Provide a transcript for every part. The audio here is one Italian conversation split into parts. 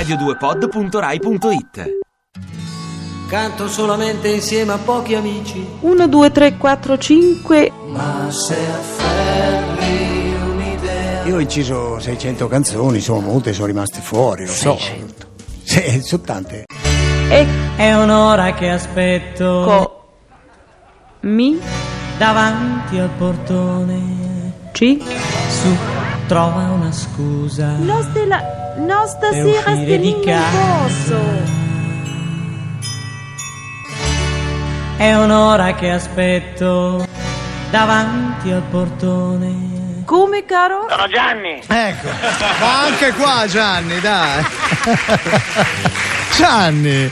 radio2pod.rai.it Canto solamente insieme a pochi amici. 1, 2, 3, 4, 5. Ma se afferri un'idea. Io ho inciso 600 canzoni, insomma, molte sono rimaste fuori, lo so. 600. Sì, sono tante. E È un'ora che aspetto co. Mi. davanti al portone. Ci. Su, trova una scusa. No, stella. No, stasera Stellina, posso. È un'ora che aspetto davanti al portone. Come, caro? Ecco, ma anche qua Gianni, dai. Gianni,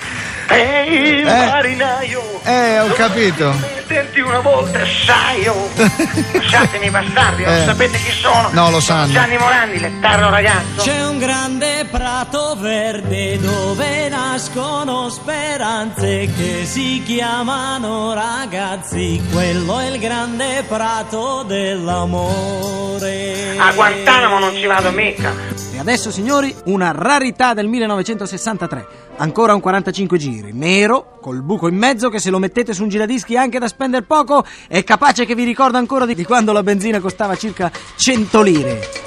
Ehi, Eh. marinaio! eh, ho capito. Senti una volta, sai, oh! Lasciatemi bastardi, non Eh. sapete chi sono? No, lo sanno. Gianni Morandi, l'eterno ragazzo. C'è un grande prato verde dove nascono speranze che si chiamano ragazzi. Quello è il grande prato dell'amore. A Guantanamo non ci vado mica. E adesso, signori, una rarità del 1963. Ancora un 45 giri, nero, col buco in mezzo che se lo mettete su un giradischi anche da spendere poco è capace che vi ricorda ancora di quando la benzina costava circa 100 lire.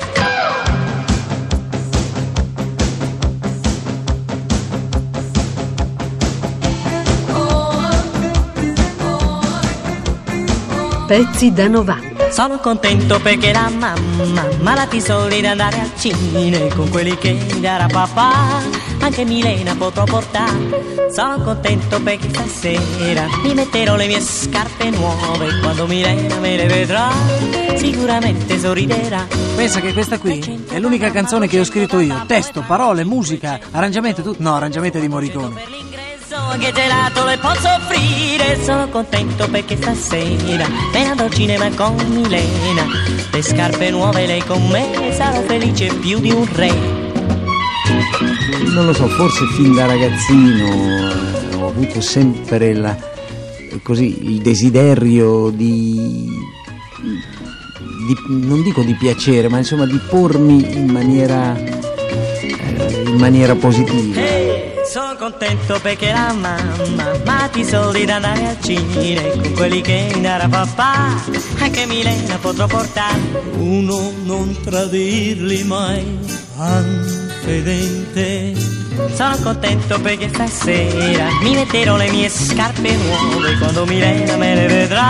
Pezzi da 90. Sono contento perché la mamma mi ha dato i soldi da andare al cinema con quelli che mi darà papà. Anche Milena potrò portare. Sono contento perché stasera mi metterò le mie scarpe nuove. Quando Milena me le vedrà, sicuramente sorriderà. Pensa che questa qui è l'unica canzone che ho scritto io. Testo, parole, musica, arrangiamento, tutto. No, arrangiamento di Morricone. L'ingresso anche gelato le posso offrire. Sono contento perché stasera me ne andrò al cinema con Milena. Le scarpe nuove lei con me Sarò felice più di un re. Non lo so, forse fin da ragazzino eh, ho avuto sempre la- così, il desiderio di, di- non dico di piacere, ma insomma di pormi in maniera, eh, in maniera positiva. Sono contento perché la mamma Ma ti soldi da andare al cinema Con quelli che darà papà Anche Milena potrò portare. Uno non tradirli mai Anfedente Sono contento perché stasera Mi metterò le mie scarpe nuove. Quando Milena me le vedrà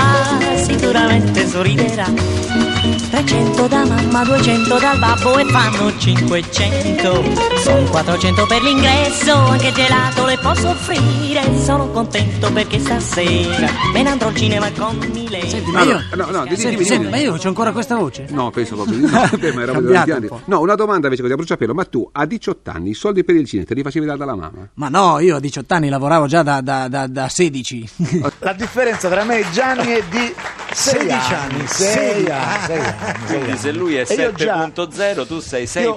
Sicuramente sorriderà. 300 da mamma, 200 dal babbo e fanno 500 Sono 400 per l'ingresso, anche gelato le posso offrire. Sono contento perché stasera me ne andrò al cinema con Milena. Senti, ma io, no, no, dimmi, senti, dimmi, senti, dimmi. ma io c'ho ancora questa voce? No, penso proprio di no. No, una domanda invece così a bruciapelo, ma tu a 18 anni i soldi per il cinema te li facevi dare dalla mamma? Ma no, io a 18 anni lavoravo già da, da- da- da 16. La differenza tra me e Gianni è di 16 anni, 6 anni, 6. Quindi se lui è E io già- 7.0 tu sei Io-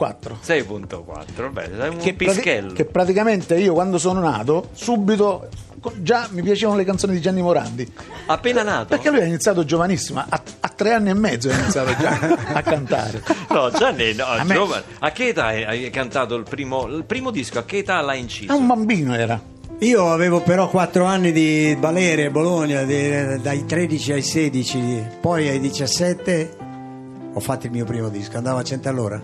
6.4 4. 6.4 vabbè sei un Che, prati- pischello che praticamente io quando sono nato, subito già mi piacevano le canzoni di Gianni Morandi. appena nato Perché lui ha iniziato giovanissimo, a, a tre anni e mezzo ha iniziato già a cantare. no Gianni no, A me- giovane. a che età hai, cantato il primo, il primo disco a che età l'hai inciso? Ah, un bambino era. Io avevo però 4 anni di Valeria e Bologna, di- dai 13 ai 16, poi ai 17 ho fatto il mio primo disco, andavo a 100 all'ora.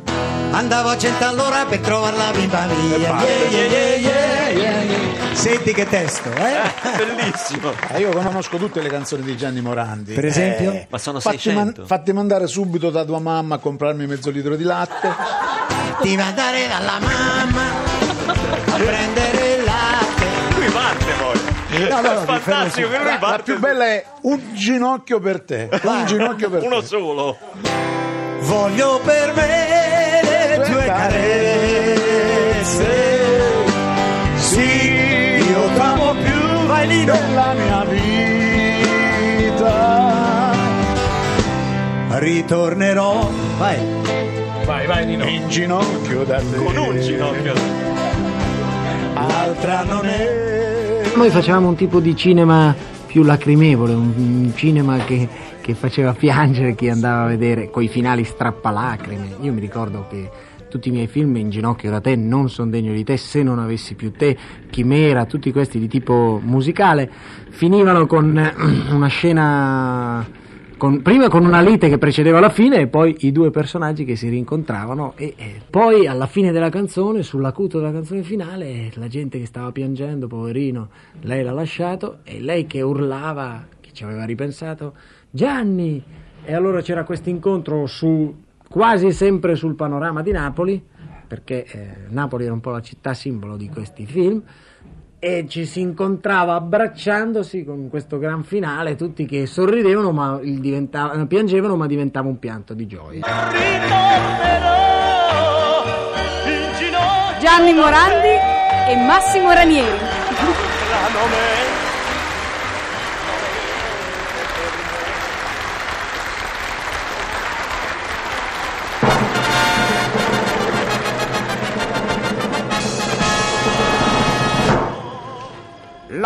Andavo a 100 all'ora per trovare la viva mia. Yeah, yeah, yeah, yeah, yeah, yeah. Senti che testo, eh? bellissimo Ah, io conosco tutte le canzoni di Gianni Morandi. Per esempio? Eh, Ma sono fatti, 600. fatti mandare subito da tua mamma a comprarmi mezzo litro di latte. Ti va a dare dalla mamma a prendere il latte. lui parte poi No, no, no, è fantastico che lui La, la parte più bella è un ginocchio per te. Un ginocchio per uno te. solo Voglio per me carezze. Sì, io t'amo più, vai lì, della mia vita. Ritornerò, vai. vai vai Nino In ginocchio da te. con un ginocchio Altra non è. Noi facevamo un tipo di cinema più lacrimevole, un, un cinema che, che faceva piangere chi andava a vedere, coi finali strappalacrime. Io mi ricordo che tutti i miei film, In ginocchio da te, Non son degno di te, Se non avessi più te, Chimera, tutti questi di tipo musicale, finivano con eh, una scena con- prima con una lite che precedeva la fine e poi i due personaggi che si rincontravano e, e poi alla fine della canzone, sull'acuto della canzone finale, la gente che stava piangendo, poverino, lei l'ha lasciato e lei che urlava, che ci aveva ripensato, Gianni! E allora c'era questo incontro su, quasi sempre sul panorama di Napoli, perché eh, Napoli era un po' la città simbolo di questi film e ci si incontrava abbracciandosi con questo gran finale, tutti che sorridevano ma il diventava- piangevano ma diventava un pianto di gioia. Gianni Morandi e Massimo Ranieri.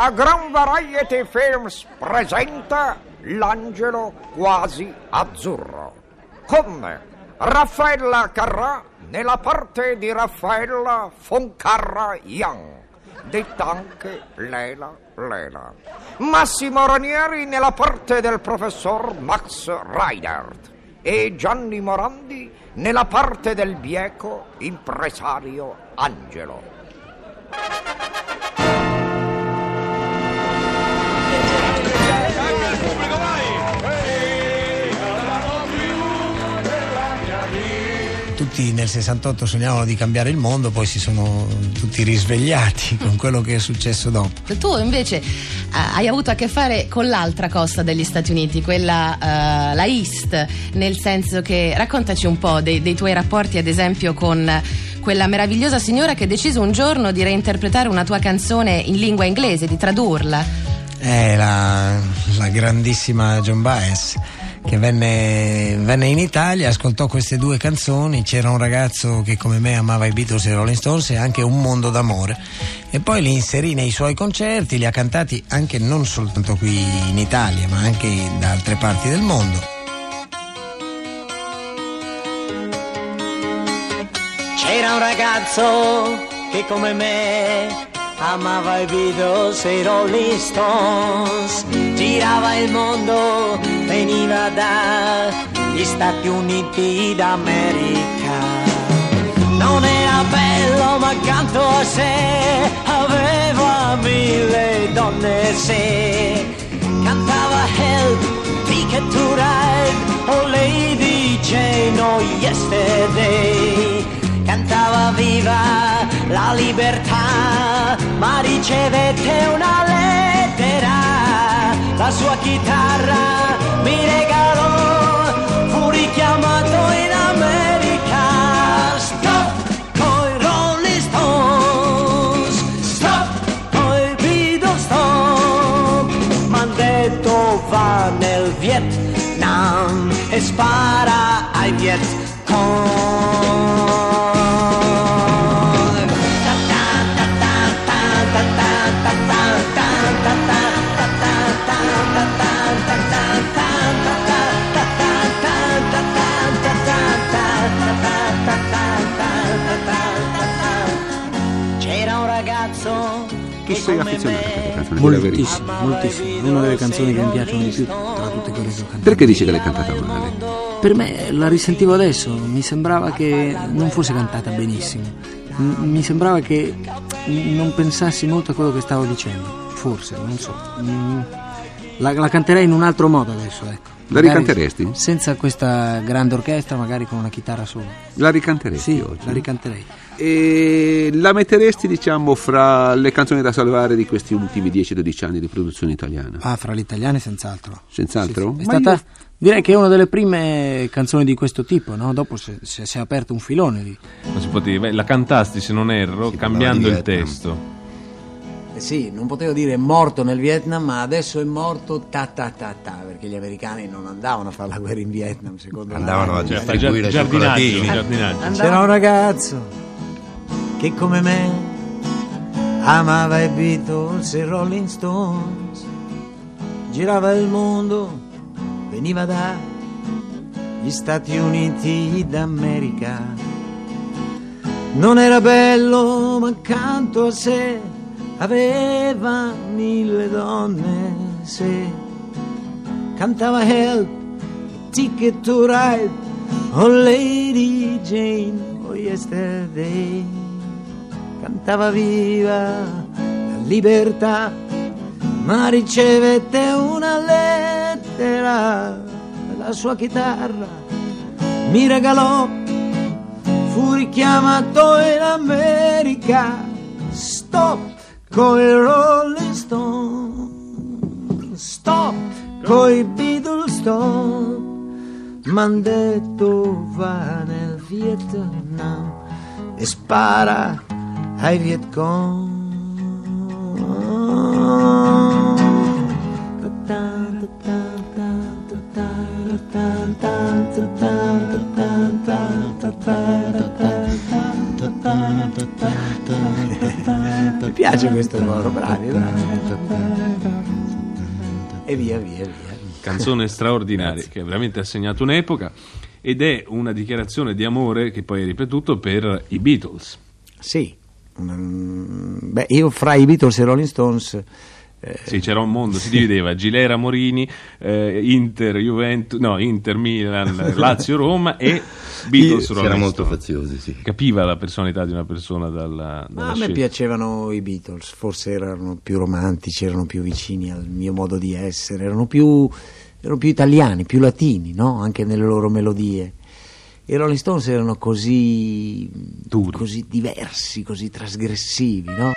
La Gran Variety Films presenta L'angelo quasi azzurro con Raffaella Carrà nella parte di Raffaella Foncarra Young, detta anche Lela Lela. Massimo Ranieri nella parte del professor Max Reinhardt e Gianni Morandi nella parte del bieco impresario Angelo. Tutti nel 68 sognavano di cambiare il mondo, poi si sono tutti risvegliati con quello che è successo dopo. Tu invece eh, hai avuto a che fare con l'altra costa degli Stati Uniti, quella eh, la East, nel senso che raccontaci un po' dei, dei tuoi rapporti, ad esempio, con quella meravigliosa signora che ha deciso un giorno di reinterpretare una tua canzone in lingua inglese, di tradurla. È la, la grandissima John Baez che venne, venne in Italia, ascoltò queste due canzoni, c'era un ragazzo che come me amava i Beatles e i Rolling Stones e anche Un mondo d'amore e poi li inserì nei suoi concerti, li ha cantati anche non soltanto qui in Italia ma anche da altre parti del mondo. C'era un ragazzo che come me amava i Beatles e i Rolling Stones, girava il mondo, veniva dagli Stati Uniti d'America. Non era bello ma accanto a sé. Aveva mille donne se cantava Help, Ticket to Ride, Oh Lady Jane, Oh Yesterday cantava viva la libertà, ma ricevette una lettera, la sua chitarra mi regalò, fu richiamato in America. Tu sei affezionato a questa canzone? Moltissimo, moltissimo. È una delle canzoni che mi piacciono di più tra tutte quelle che ho cantato. Perché dice che l'hai cantata male? Per me la risentivo adesso, mi sembrava che non fosse cantata benissimo. Mi sembrava che non pensassi molto a quello che stavo dicendo. Forse, non so. Mm, La, la canterei in un altro modo adesso, ecco. La ricanteresti? Senza questa grande orchestra, magari con una chitarra sola. La ricanteresti Sì, oggi? la ricanterei. E la metteresti, diciamo, fra le canzoni da salvare di questi ultimi 10-12 anni di produzione italiana? Ah, fra gli italiani senz'altro. Senz'altro? È Ma stata, io- direi che è una delle prime canzoni di questo tipo, no? Dopo si si- si è aperto un filone lì. Non si beh, la cantasti se non erro, cambiando di il testo. Sì, non potevo dire è morto nel Vietnam, ma adesso è morto ta ta ta ta, perché gli americani non andavano a fare la guerra in Vietnam, secondo Andavano la a distribuire Giard- giardinaggio, cioccolatini. giardinaggio. C'era un ragazzo che come me amava i Beatles e i Rolling Stones, girava il mondo, veniva dagli Stati Uniti d'America. Non era bello, ma accanto a sé aveva mille donne, se cantava Help, Ticket to Ride, Oh Lady Jane, Oh Yesterday, cantava viva la libertà, ma ricevette una lettera, la sua chitarra. Mi regalò, fu richiamato in America, stop coi Rolling Stone, stop. Coi Beatles, stop, m'han detto va nel Vietnam. E spara ai Vietcong. Mi piace questo coro, bravi, bravi. E via, via, via. Canzone straordinaria che veramente ha segnato un'epoca ed è una dichiarazione di amore che poi è ripetuto per i Beatles. Sì, Mm, beh, io fra i Beatles e i Rolling Stones eh, Sì, c'era un mondo, si divideva Gilera Morini, eh, Inter Juventus, no, Inter Milan, Lazio Roma e Beatles Sì, Rolling era molto faziosi, sì. Capiva la personalità di una persona dalla, ma dalla a me piacevano i Beatles, forse erano più romantici, erano più vicini al mio modo di essere, erano più, erano più italiani, più latini, no? anche nelle loro melodie. I Rolling Stones erano così, così diversi, così trasgressivi, no?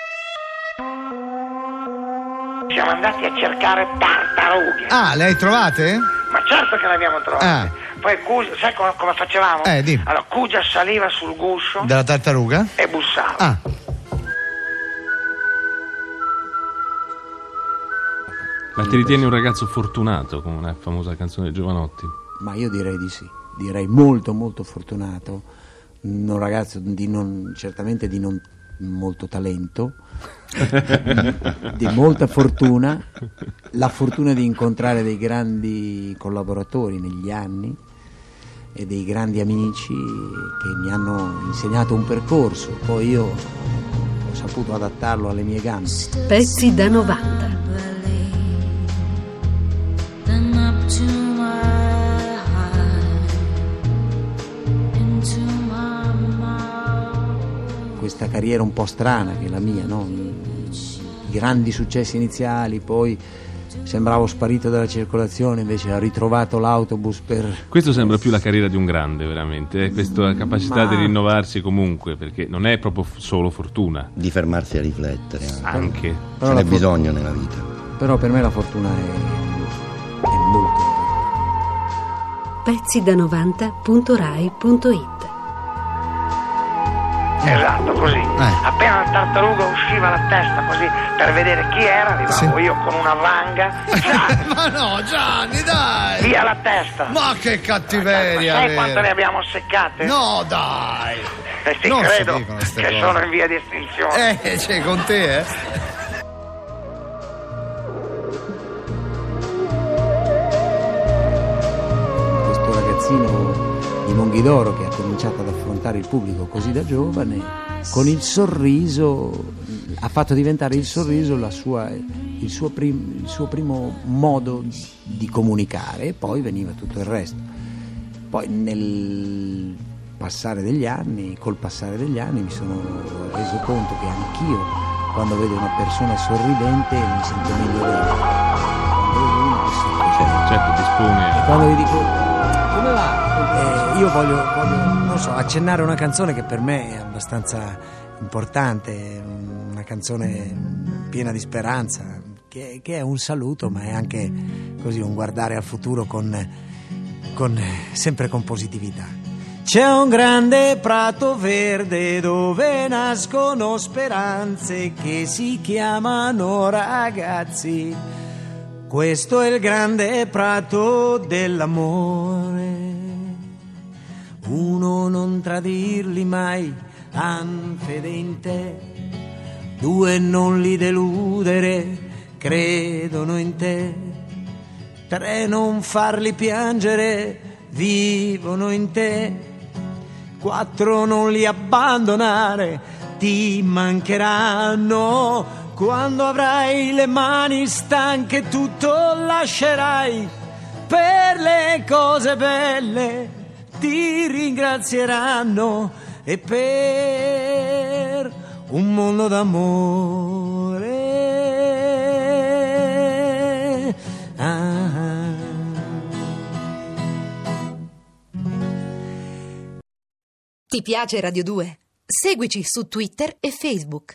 Siamo andati a cercare tartarughe. Ah, le hai trovate? Ma certo che le abbiamo trovate. Ah. Poi Cugia, sai come, come facevamo? Eh, dimmi. Allora, Cugia saliva sul guscio Della tartaruga? e bussava. Ah. Ma ti ritieni un ragazzo fortunato, come una famosa canzone di Giovanotti? Ma io direi di sì, direi molto molto fortunato, un ragazzo di non, certamente di non molto talento, di molta fortuna, la fortuna di incontrare dei grandi collaboratori negli anni e dei grandi amici che mi hanno insegnato un percorso, poi io ho saputo adattarlo alle mie gambe. Pezzi da 90. Carriera un po' strana che è la mia, no? grandi successi iniziali, poi sembravo sparito dalla circolazione, invece ho ritrovato l'autobus per... Questo sembra più la carriera di un grande, veramente, eh? questa capacità Ma- di rinnovarsi comunque, perché non è proprio solo fortuna. Di fermarsi a riflettere. Anche. Ce Però n'è la for- bisogno nella vita. Però per me la fortuna è, è molto Pezzi da 90.rai.it Esatto, così. Appena la tartaruga usciva la testa così per vedere chi era, arrivavo io con una vanga. Ma no, Gianni, dai! Via la testa! Ma che cattiveria! Sai vera. quante ne abbiamo seccate? No, dai! Eh sì, Non si credo dicono ste che cose. sono in via di estinzione. Eh, c'è con te, eh? questo ragazzino Monghidoro che ha cominciato ad affrontare il pubblico così da giovane, con il sorriso, ha fatto diventare il sorriso la sua- il, suo prim- il suo primo modo di comunicare e poi veniva tutto il resto. Poi nel passare degli anni, col passare degli anni mi sono reso conto che anch'io quando vedo una persona sorridente mi sento meglio dentro. Quando vedo uno che sorride, Certo, dispone. e quando gli dico come va? Eh, io voglio, voglio, so, accennare una canzone che per me è abbastanza importante, una canzone piena di speranza, che, che è un saluto, ma è anche così un guardare al futuro con, con- sempre con positività. C'è un grande prato verde dove nascono speranze che si chiamano ragazzi. Questo è il grande prato dell'amore. Uno non tradirli mai, han fede in te. Due non li deludere, credono in te. Tre non farli piangere, vivono in te. quattro non li abbandonare, ti mancheranno. Quando avrai le mani stanche tutto lascerai per le cose belle ti ringrazieranno e per un mondo d'amore. Ah. Ti piace Radio 2? Seguici su Twitter e Facebook.